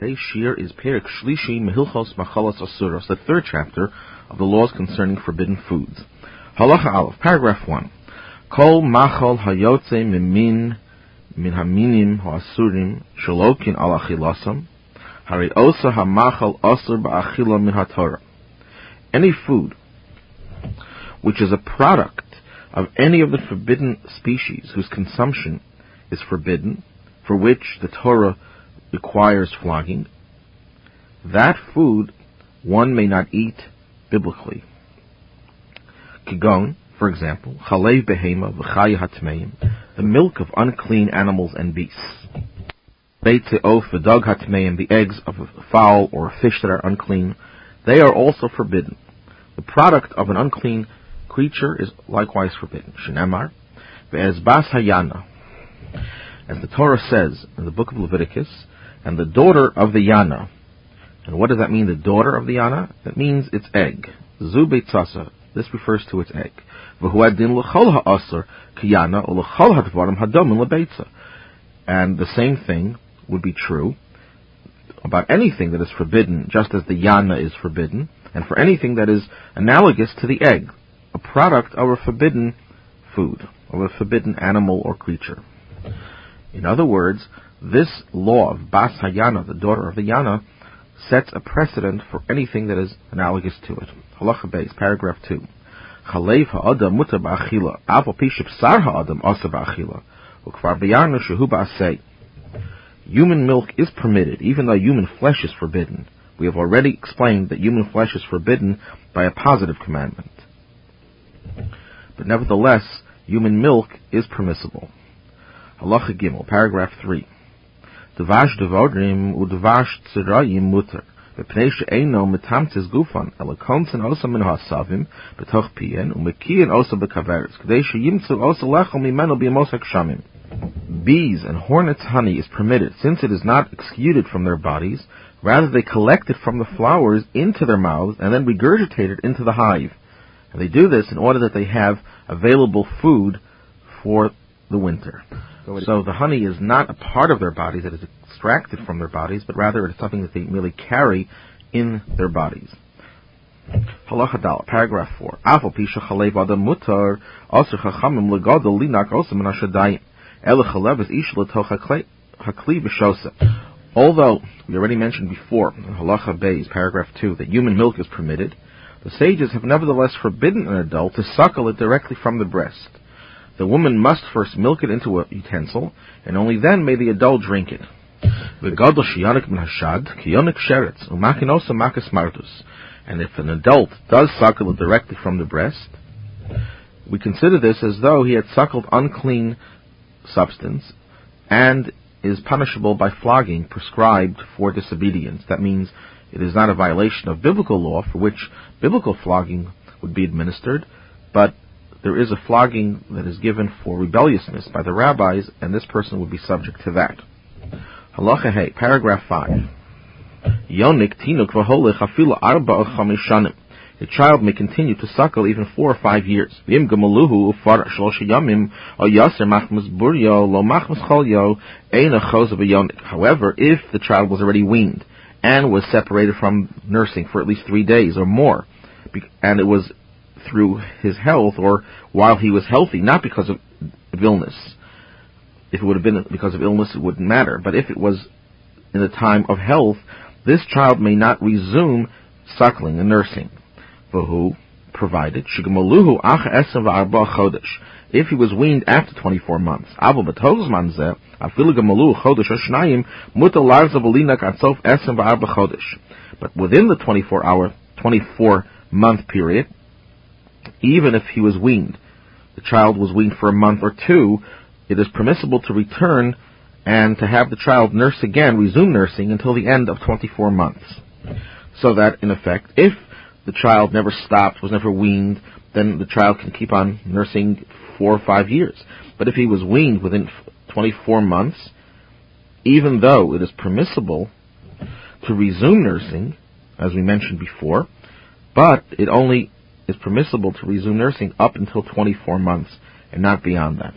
Today's shir is Perik Shlishi Mehilchos Machalas Asuros, the third chapter of the laws concerning forbidden foods. Halacha Aleph, paragraph 1. Kol machol hayotze mimin min haminim ha'asurim shalokin al achilasam hari osa hamachal asur ba'achila min haTorah. Any food which is a product of any of the forbidden species whose consumption is forbidden, for which the Torah requires flogging, that food one may not eat biblically. Kigon, for example, chalev behema v'chay hatmeim, the milk of unclean animals and beasts. Beitze of the hatmeim, the eggs of a fowl or a fish that are unclean, they are also forbidden. The product of an unclean creature is likewise forbidden. Shenemar, ve'ez bas hayana, as the Torah says in the book of Leviticus, and the daughter of the Yana. And what does that mean, the daughter of the Yana? That means its egg. Zu beitzasa. This refers to its egg. And the same thing would be true about anything that is forbidden, just as the yana is forbidden, and for anything that is analogous to the egg, a product of a forbidden food, of a forbidden animal or creature. In other words, this law of Bas Hayana, the daughter of the Yana, sets a precedent for anything that is analogous to it. Halacha Beis, paragraph 2. Chalev ha'adam mutar ba'achila, aval piship sar ha'adam asa ba'achila, ukvar b'yarnu shehu ba'asei. Human milk is permitted, even though human flesh is forbidden. We have already explained that human flesh is forbidden by a positive commandment. But nevertheless, human milk is permissible. Halacha Gimel, paragraph 3. Bees and hornets' honey is permitted, since it is not exuded from their bodies, rather they collect it from the flowers into their mouths and then regurgitate it into the hive. And they do this in order that they have available food for the winter. So the honey is not a part of their bodies that is extracted from their bodies, but rather it is something that they merely carry in their bodies. Halacha Dal, paragraph 4. Afal pisha chalev adam mutar, aser chachamim legadol linak osa min hashadayim. Ele chalev is ish letoch hakli v'shosa. Although, we already mentioned before, in Halacha Beis, paragraph 2, that human milk is permitted, the sages have nevertheless forbidden an adult to suckle it directly from the breast. The woman must first milk it into a utensil, and only then may the adult drink it. And if an adult does suckle it directly from the breast, we consider this as though he had suckled unclean substance and is punishable by flogging prescribed for disobedience. That means it is not a violation of biblical law for which biblical flogging would be administered, but there is a flogging that is given for rebelliousness by the rabbis, and this person would be subject to that. Halacha Hey, paragraph 5. Yonik tinuk afilu arba shanim. A child may continue to suckle even four or five years. V'im ufar yamim machmas buryo lo machmas cholyo ein a However, if the child was already weaned and was separated from nursing for at least three days or more, and it was through his health or while he was healthy, not because of, illness. If it would have been because of illness, it wouldn't matter. But if it was in the time of health, this child may not resume suckling and nursing. Who? Provided. If he was weaned after 24 months. But within the 24 hour, 24 month period, even if he was weaned, the child was weaned for a month or two, it is permissible to return and to have the child nurse again, resume nursing until the end of 24 months. So that, in effect, if the child never stopped, was never weaned, then the child can keep on nursing four or five years. But if he was weaned within 24 months, even though it is permissible to resume nursing, as we mentioned before, but it only is permissible to resume nursing up until 24 months and not beyond that.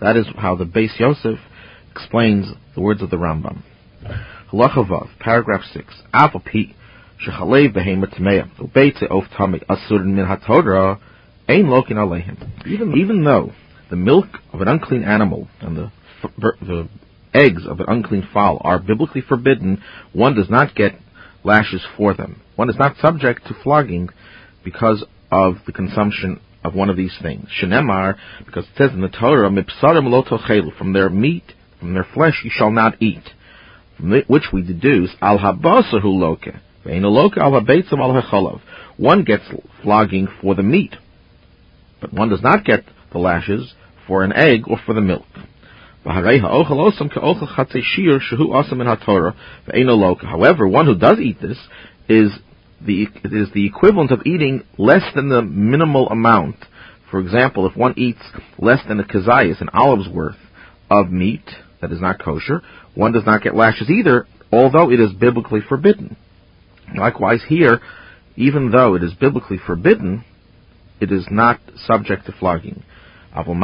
That is how the Beis Yosef explains the words of the Rambam. Halachavav, paragraph 6. Apple P. Shechalev behemoth tmeya. Ubeitze of tamik asur min hatorah. Ein lokin alehim. Even, even though the milk of an unclean animal and the, the eggs of an unclean fowl are biblically forbidden, one does not get lashes for them. One is not subject to flogging because of the consumption of one of these things. Shenemar, because it says in the Torah, Mipsarim from their meat, from their flesh you shall not eat. From which we deduce, Al habasahu loke, loke al habeitzim al One gets flogging for the meat, but one does not get the lashes for an egg or for the milk. However, one who does eat this is the it is the equivalent of eating less than the minimal amount. For example, if one eats less than a kazayas, an olive's worth of meat that is not kosher, one does not get lashes either, although it is biblically forbidden. Likewise here, even though it is biblically forbidden, it is not subject to flogging. However,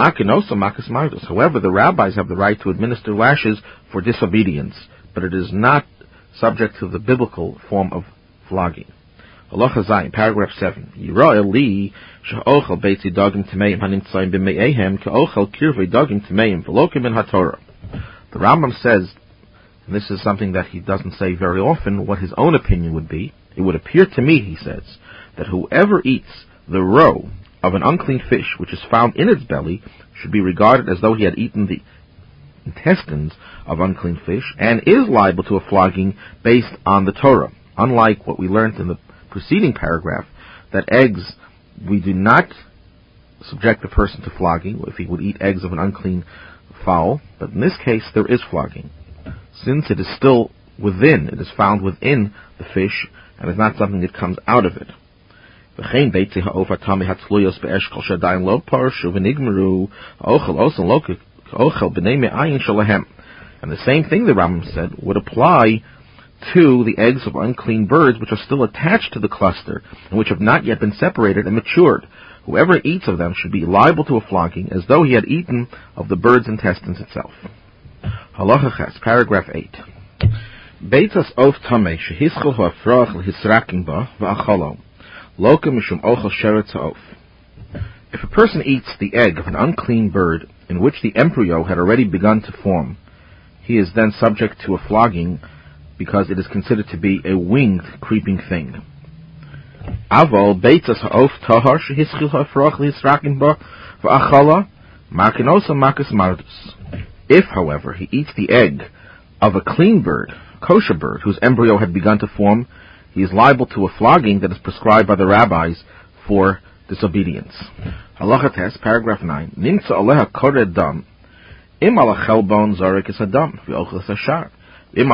the rabbis have the right to administer lashes for disobedience, but it is not subject to the biblical form of flogging. Halacha Zayin, paragraph 7. Yirah li she'ochel beitzi dogim temeim hanimtzayim b'me'ehem ke'ochel kirvei dogim temeim v'lokim in haTorah. The Rambam says, and this is something that he doesn't say very often, what his own opinion would be. It would appear to me, he says, that whoever eats the roe of an unclean fish which is found in its belly should be regarded as though he had eaten the intestines of unclean fish and is liable to a flogging based on the Torah, unlike what we learned in the preceding paragraph, that eggs, we do not subject the person to flogging if he would eat eggs of an unclean fowl, but in this case there is flogging. Since it is still within, it is found within the fish, and is not something that comes out of it. And the same thing the Rambam said would apply to the eggs of unclean birds which are still attached to the cluster and which have not yet been separated and matured. Whoever eats of them should be liable to a flogging as though he had eaten of the bird's intestines itself. Halacha paragraph 8. Beitas of tameh shehischel ha'afrach l'hisrakin ba v'acholo loka mishum ochel sheret of. If a person eats the egg of an unclean bird in which the embryo had already begun to form, he is then subject to a flogging because it is considered to be a winged creeping thing. Aval beitas ha'of tahar shehischil li'israkin ba v'achala makinosa makas mardus. If, however, he eats the egg of a clean bird, kosher bird, whose embryo had begun to form, he is liable to a flogging that is prescribed by the rabbis for disobedience. Halacha test, paragraph 9. Nimtza aleha kored dam. Im zarek is adam, v'ochel ashar. If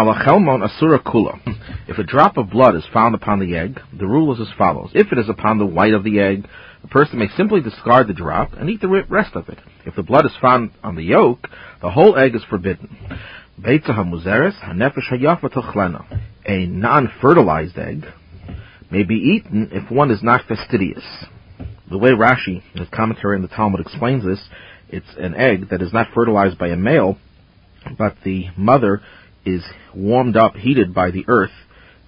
a drop of blood is found upon the egg, the rule is as follows. If it is upon the white of the egg, the person may simply discard the drop and eat the rest of it. If the blood is found on the yolk, the whole egg is forbidden. A non-fertilized egg may be eaten if one is not fastidious. The way Rashi, in his commentary on the Talmud, explains this, it's an egg that is not fertilized by a male, but the mother is warmed up, heated by the earth,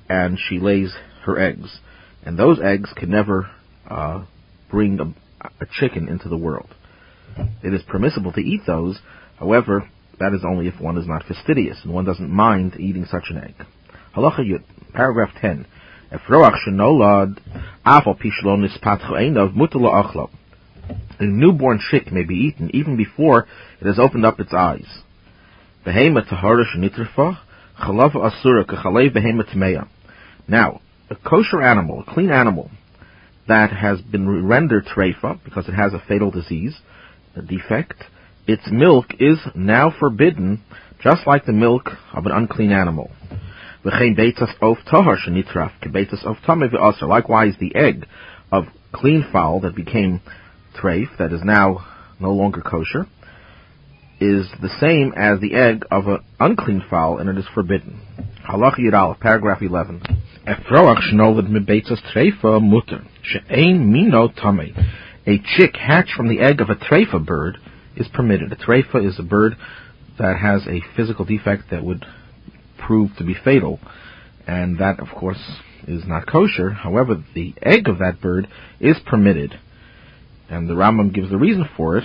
and she lays her eggs. And those eggs can never uh, bring a, a chicken into the world. It is permissible to eat those, however, that is only if one is not fastidious and one doesn't mind eating such an egg. Halacha Yud, paragraph 10. A newborn chick may be eaten even before it has opened up its eyes. Behema asura behema tmeya. Now, a kosher animal, a clean animal, that has been rendered treifa because it has a fatal disease, a defect, its milk is now forbidden, just like the milk of an unclean animal. Likewise, the egg of clean fowl that became treif, that is now no longer kosher, is the same as the egg of an unclean fowl, and it is forbidden. Halach Yidal, paragraph 11. A chick hatched from the egg of a treifa bird is permitted. A treifa is a bird that has a physical defect that would prove to be fatal, and that, of course, is not kosher. However, the egg of that bird is permitted, and the Rambam gives the reason for it,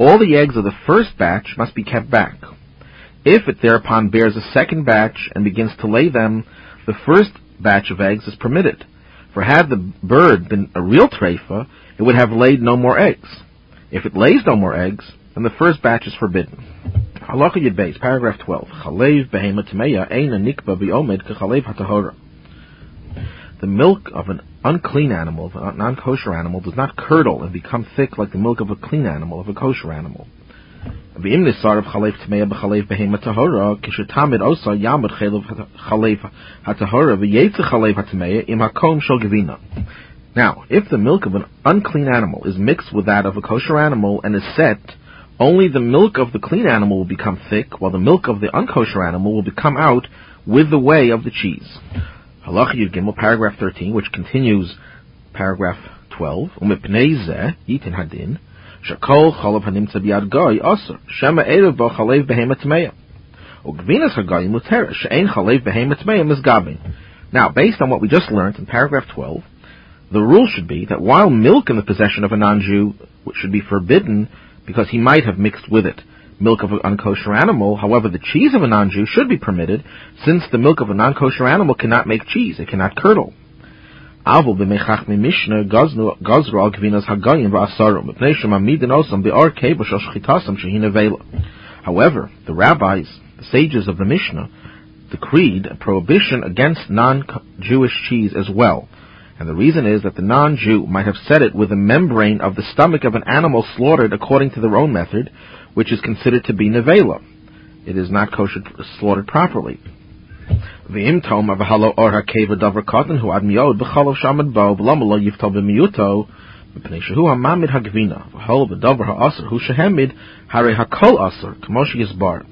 All the eggs of the first batch must be kept back. If it thereupon bears a second batch and begins to lay them, the first batch of eggs is permitted. For had the bird been a real treifa, it would have laid no more eggs. If it lays no more eggs, then the first batch is forbidden. Halacha Yud Beis, paragraph 12. Chalev behema tmeya eina nikba biomed kechalev hatahora. The milk of an unclean animal, a non-kosher animal, does not curdle and become thick like the milk of a clean animal, of a kosher animal. Now, if the milk of an unclean animal is mixed with that of a kosher animal and is set, only the milk of the clean animal will become thick, while the milk of the unkosher animal will become out with the whey of the cheese. Halach Yud Gimel, paragraph 13, which continues paragraph 12, umipnei yitin hadin, shakol chalav hanimtza biyad goy osur, shema erev bo chalev behema tmeya. Ugvinas hagoy mutera, she'ein chalev behema tmeya misgabin. Now, based on what we just learned in paragraph 12, the rule should be that while milk in the possession of a non-Jew should be forbidden because he might have mixed with it milk of an unkosher animal. However, the cheese of a non-Jew should be permitted, since the milk of a non-kosher animal cannot make cheese; it cannot curdle. Al gvinas hagayim osam. However, the rabbis, the sages of the Mishnah, decreed a prohibition against non-Jewish cheese as well. And the reason is that the non-Jew might have set it with the membrane of the stomach of an animal slaughtered according to their own method, which is considered to be nevela. It is not kosher slaughtered properly. Or.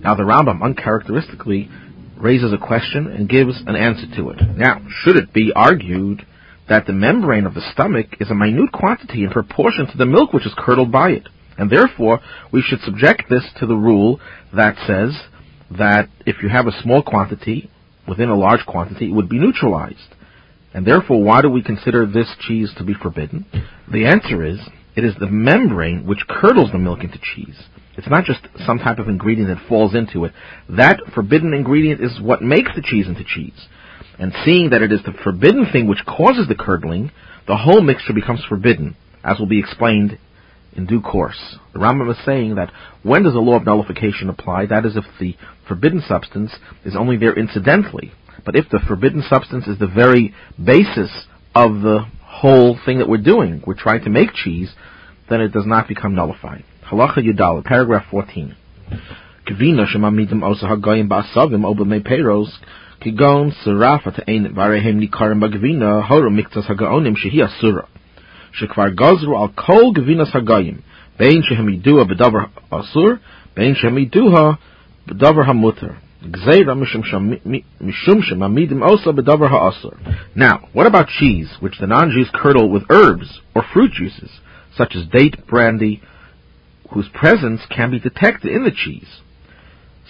Now the Rambam uncharacteristically raises a question and gives an answer to it. Now, should it be argued that the membrane of the stomach is a minute quantity in proportion to the milk which is curdled by it? And therefore, we should subject this to the rule that says that if you have a small quantity within a large quantity, it would be neutralized. And therefore, why do we consider this cheese to be forbidden? The answer is, it is the membrane which curdles the milk into cheese. It's not just some type of ingredient that falls into it. That forbidden ingredient is what makes the cheese into cheese. And seeing that it is the forbidden thing which causes the curdling, the whole mixture becomes forbidden, as will be explained in due course. The Rambam is saying that when does the law of nullification apply? That is if the forbidden substance is only there incidentally. But if the forbidden substance is the very basis of the whole thing that we're doing, we're trying to make cheese, then it does not become nullified. Halacha Yudal, paragraph 14. Kivina shemamidim osa ba'asavim kigon varehem nikarim miktas hagaonim shehi. שכבר גזרו על כל גבינס הגויים, בין שהם ידוה בדבר אסור, בין שהם ידוה בדבר המותר. גזירה משום שמעמידים also בדבר האסור. Now, what about cheese, which the non-Jews curdle with herbs or fruit juices, such as date brandy, whose presence can be detected in the cheese?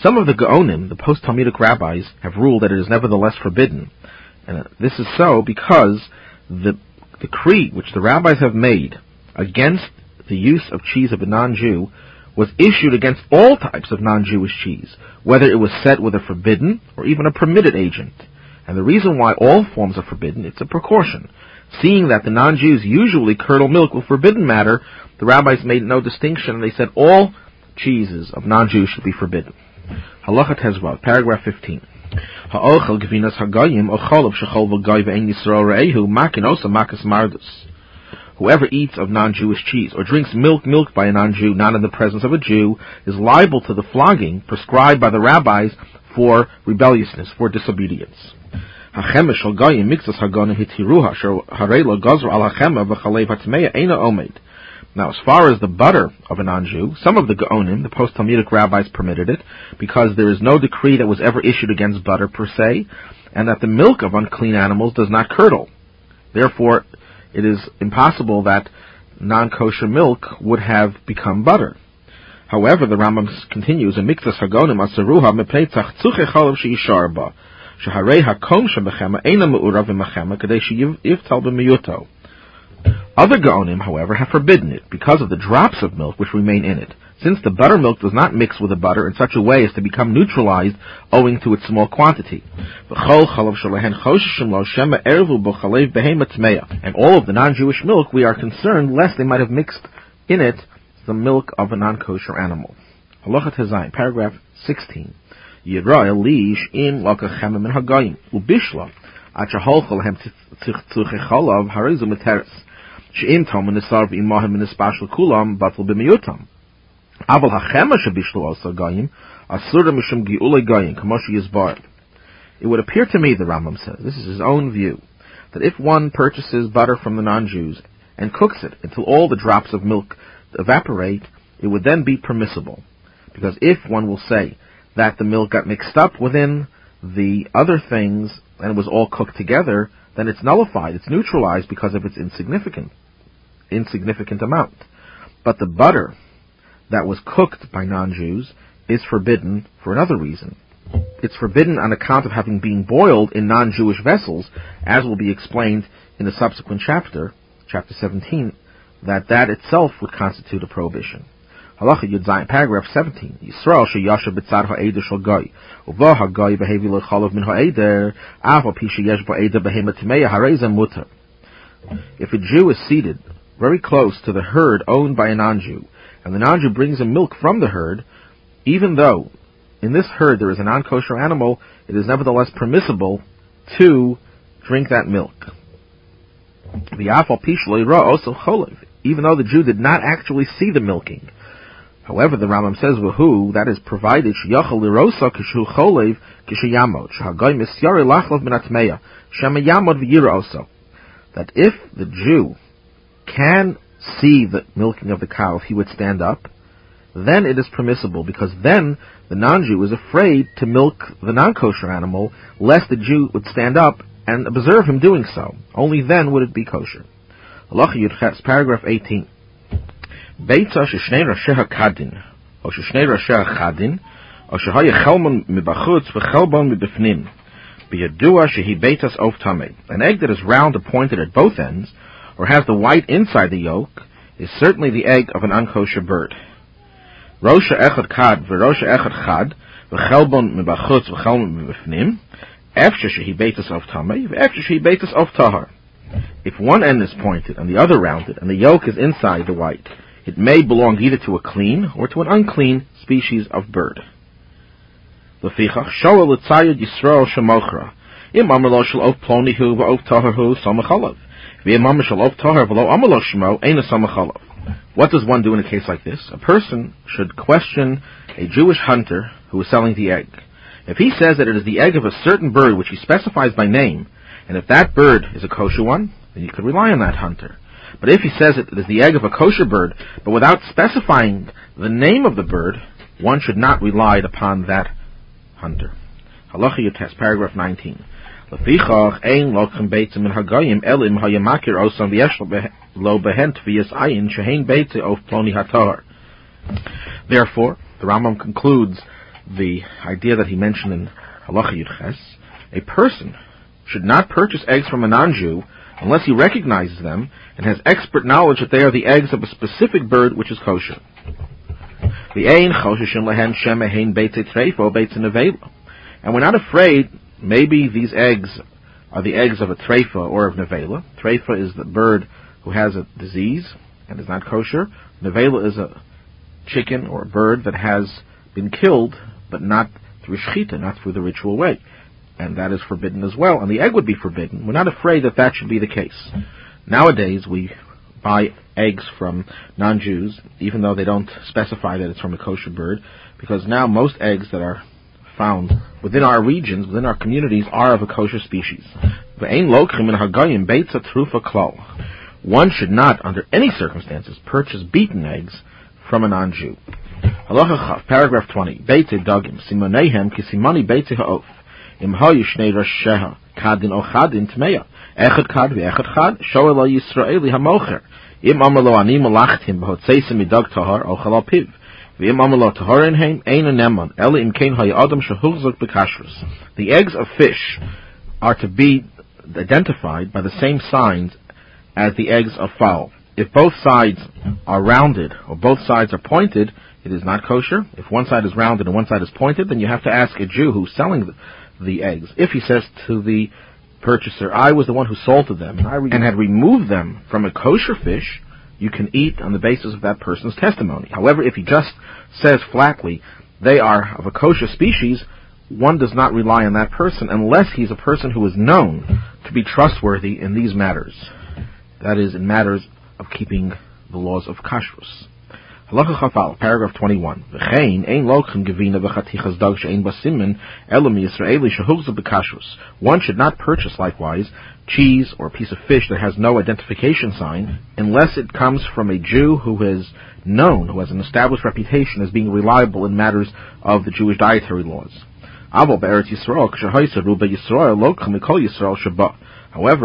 Some of the Gaonim, the post-Talmudic rabbis, have ruled that it is nevertheless forbidden. And this is so because the decree which the rabbis have made against the use of cheese of a non-Jew was issued against all types of non-Jewish cheese, whether it was set with a forbidden or even a permitted agent. And the reason why all forms are forbidden, it's a precaution. Seeing that the non-Jews usually curdle milk with forbidden matter, the rabbis made no distinction and they said all cheeses of non-Jews should be forbidden. Halacha Tezvav, paragraph 15. Ha'ochel gvinas hagayim ocholav shechol v'goy ve'en yisrael re'ehu makin osa makas mardus. Whoever eats of non-Jewish cheese or drinks milk milked by a non-Jew not in the presence of a Jew is liable to the flogging prescribed by the rabbis for rebelliousness, for disobedience. Hachemesh shel goyim mikzas hagonim hitiruha asher harei lo gozr al hachema v'chalev hatmeya eina omed. Now, as far as the butter of a non-Jew, some of the Gaonim, the post-Talmudic rabbis, permitted it because there is no decree that was ever issued against butter per se, and that the milk of unclean animals does not curdle. Therefore, it is impossible that non-kosher milk would have become butter. However, the Rambam continues, in Miktas Hagonim Asaruha mepnei tzach chalav she'ishar ba, sheharei hakom shebechema eina me'urav v'machema kadei she'yivtal b'miyuto. Other Gaonim, however, have forbidden it because of the drops of milk which remain in it, since the buttermilk does not mix with the butter in such a way as to become neutralized owing to its small quantity. And all of the non-Jewish milk, we are concerned lest they might have mixed in it the milk of a non-kosher animal. Halachat Hazayin, paragraph 16. Yirah in it would appear to me, the Rambam says, this is his own view, that if one purchases butter from the non-Jews and cooks it until all the drops of milk evaporate, it would then be permissible. Because if one will say that the milk got mixed up within the other things and it was all cooked together, then it's nullified, it's neutralized because of its insignificance insignificant amount. But the butter that was cooked by non-Jews is forbidden for another reason. It's forbidden on account of having been boiled in non-Jewish vessels, as will be explained in the subsequent chapter, chapter 17, that that itself would constitute a prohibition. Halacha Yud Zayin, paragraph 17. Yisrael sheyasha b'tzad ha'eder shel goy. Uva ha'goy behavi l'chalav min ha'eder, av al pi sheyesh ba'eder behema timeya harezem mutter. If a Jew is seated very close to the herd owned by a non-Jew, and the non-Jew brings him milk from the herd, even though in this herd there is a non-kosher animal, it is nevertheless permissible to drink that milk. The also even though the Jew did not actually see the milking. However, the Rambam says, "Who that is provided sheyachal lirosa kishu cholev kishayamot shahagoy misyari lachlav minatmeya shema yamod v'yira That if the Jew can see the milking of the cow if he would stand up, then it is permissible because then the non-Jew is afraid to milk the non-kosher animal lest the Jew would stand up and observe him doing so. Only then would it be kosher. Halacha Yudches, paragraph 18. Beitza sheshnei rasheha kadin, o sheshnei rasheha chadin, o shehaya chelmon mibachutz v'chelbon mibifnim, biyadua shehi beitas of tamei. An egg that is round or pointed at both ends, or has the white inside the yolk, is certainly the egg of an unkosher bird. Rosha echad kad v'rosha echad chad v'chelbon mibachutz v'chelbon mibifnim shehi of shehi of tahar. If one end is pointed and the other rounded, and the yolk is inside the white, it may belong either to a clean or to an unclean species of bird. Shoel l'tzayud Yisrael shemochra im shel of plonihu taharhu samachalav. What does one do in a case like this? A person should question a Jewish hunter who is selling the egg. If he says that it is the egg of a certain bird which he specifies by name, and if that bird is a kosher one, then you could rely on that hunter. But if he says it is the egg of a kosher bird, but without specifying the name of the bird, one should not rely upon that hunter. Halacha Yotes, paragraph 19. Therefore, the Rambam concludes the idea that he mentioned in Halacha Yudches, a person should not purchase eggs from a non-Jew unless he recognizes them and has expert knowledge that they are the eggs of a specific bird which is kosher. And we're not afraid Maybe these eggs are the eggs of a treifa or of nevela. Treifa is the bird who has a disease and is not kosher. Nevela is a chicken or a bird that has been killed, but not through shechita, not through the ritual way. And that is forbidden as well, and the egg would be forbidden. We're not afraid that that should be the case. Nowadays, we buy eggs from non-Jews, even though they don't specify that it's from a kosher bird, because now most eggs that are found within our regions, within our communities, are of a kosher species. One should not, under any circumstances, purchase beaten eggs from a non-Jew. Paragraph 20. Beite dogim, simonehem rasheha, kadin o chadin tmeya. Echad ve'echad chad, shoel. Im ani malachtim midog tahar, ochal. V'im amalo tahar in heim, ein anemon, eli im kein hayu adam shehuchzok bekashrus. The eggs of fish are to be identified by the same signs as the eggs of fowl. If both sides are rounded or both sides are pointed, it is not kosher. If one side is rounded and one side is pointed, then you have to ask a Jew who's selling the, the eggs. If he says to the purchaser, I was the one who salted them and, re- and had removed them from a kosher fish, you can eat on the basis of that person's testimony. However, if he just says flatly, they are of a kosher species, one does not rely on that person unless he's a person who is known to be trustworthy in these matters. That is, in matters of keeping the laws of kashrus. Halacha Chafal, paragraph 21. V'chein, ein gevina v'chatichas dog she'ein elam Yisraeli shehugza. One should not purchase, likewise, cheese or a piece of fish that has no identification sign, unless it comes from a Jew who is known, who has an established reputation as being reliable in matters of the Jewish dietary laws. However,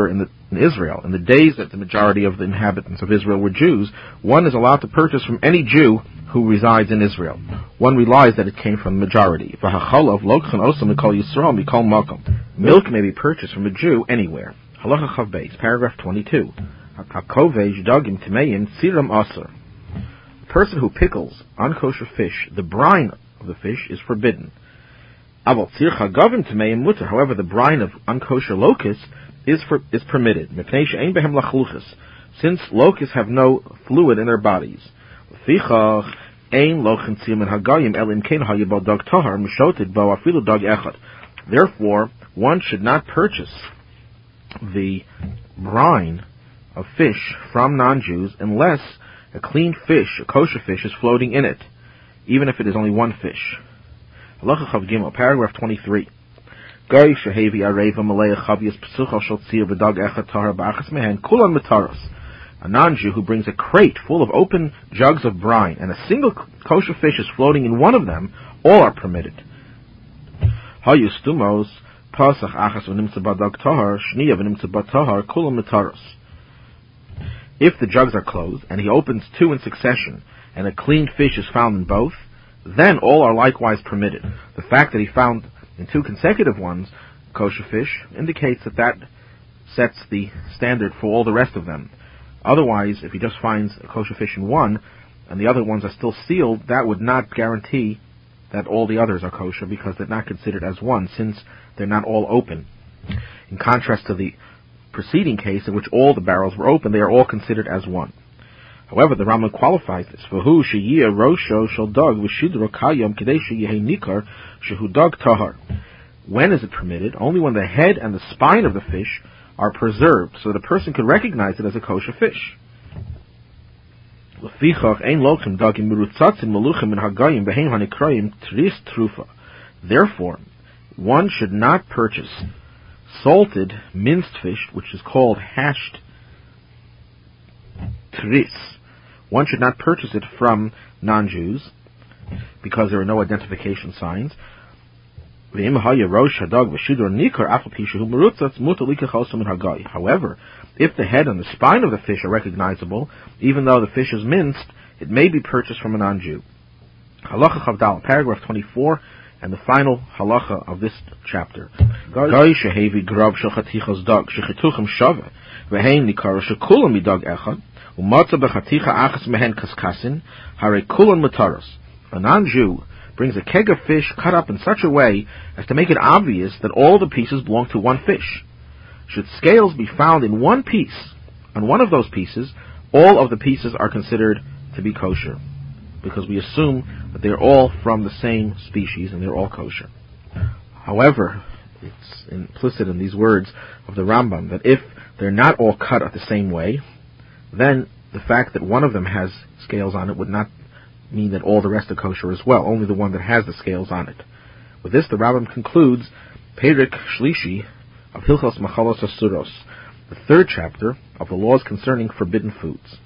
in, the, in, Israel, in the days that the majority of the inhabitants of Israel were Jews, one is allowed to purchase from any Jew who resides in Israel. One relies that it came from the majority. Milk may be purchased from a Jew anywhere. Halacha paragraph 22. A person who pickles unkosher fish, the brine of the fish is forbidden. However, the brine of unkosher locusts is for, is permitted. Since locusts have no fluid in their bodies. Therefore, one should not purchase the brine of fish from non-Jews unless a clean fish, a kosher fish, is floating in it, even if it is only one fish. Paragraph 23. Goy shehevi areva malaya v'dag echad tahar mehen kulan metaros. A non-Jew who brings a crate full of open jugs of brine and a single kosher fish is floating in one of them, all are permitted. Hayustumos pasach achas tahar shniya kulan metaros. If the jugs are closed and he opens two in succession and a clean fish is found in both, then all are likewise permitted. The fact that he found in two consecutive ones, kosher fish, indicates that that sets the standard for all the rest of them. Otherwise, if he just finds a kosher fish in one, and the other ones are still sealed, that would not guarantee that all the others are kosher because they're not considered as one since they're not all open. In contrast to the preceding case in which all the barrels were open, they are all considered as one. However, the Rambam qualifies this. V'hu sheyiyah rosho shel v'shidro kayom kadei sheyehei nikar shehu tahar. When is it permitted? Only when the head and the spine of the fish are preserved, so that a person can recognize it as a kosher fish. Therefore, one should not purchase salted minced fish, which is called hashed tris, one should not purchase it from non-Jews because there are no identification signs. However, if the head and the spine of the fish are recognizable, even though the fish is minced, it may be purchased from a non-Jew. Halacha Chavdal, paragraph 24, and the final halacha of this chapter. Goy shehevi grav shel chatichas dog shechituchem shava v'hein nikara shekulam midog echad Umatza bechaticha achas mehen kaskasin, hare kulon mutaros. A non-Jew brings a keg of fish cut up in such a way as to make it obvious that all the pieces belong to one fish. Should scales be found in one piece, on one of those pieces, all of the pieces are considered to be kosher, because we assume that they're all from the same species and they're all kosher. However, it's implicit in these words of the Rambam that if they're not all cut at the same way, then the fact that one of them has scales on it would not mean that all the rest are kosher as well, only the one that has the scales on it. With this, the Rambam concludes Perik Shlishi of Hilchos Machalos Asuros, the third chapter of the laws concerning forbidden foods.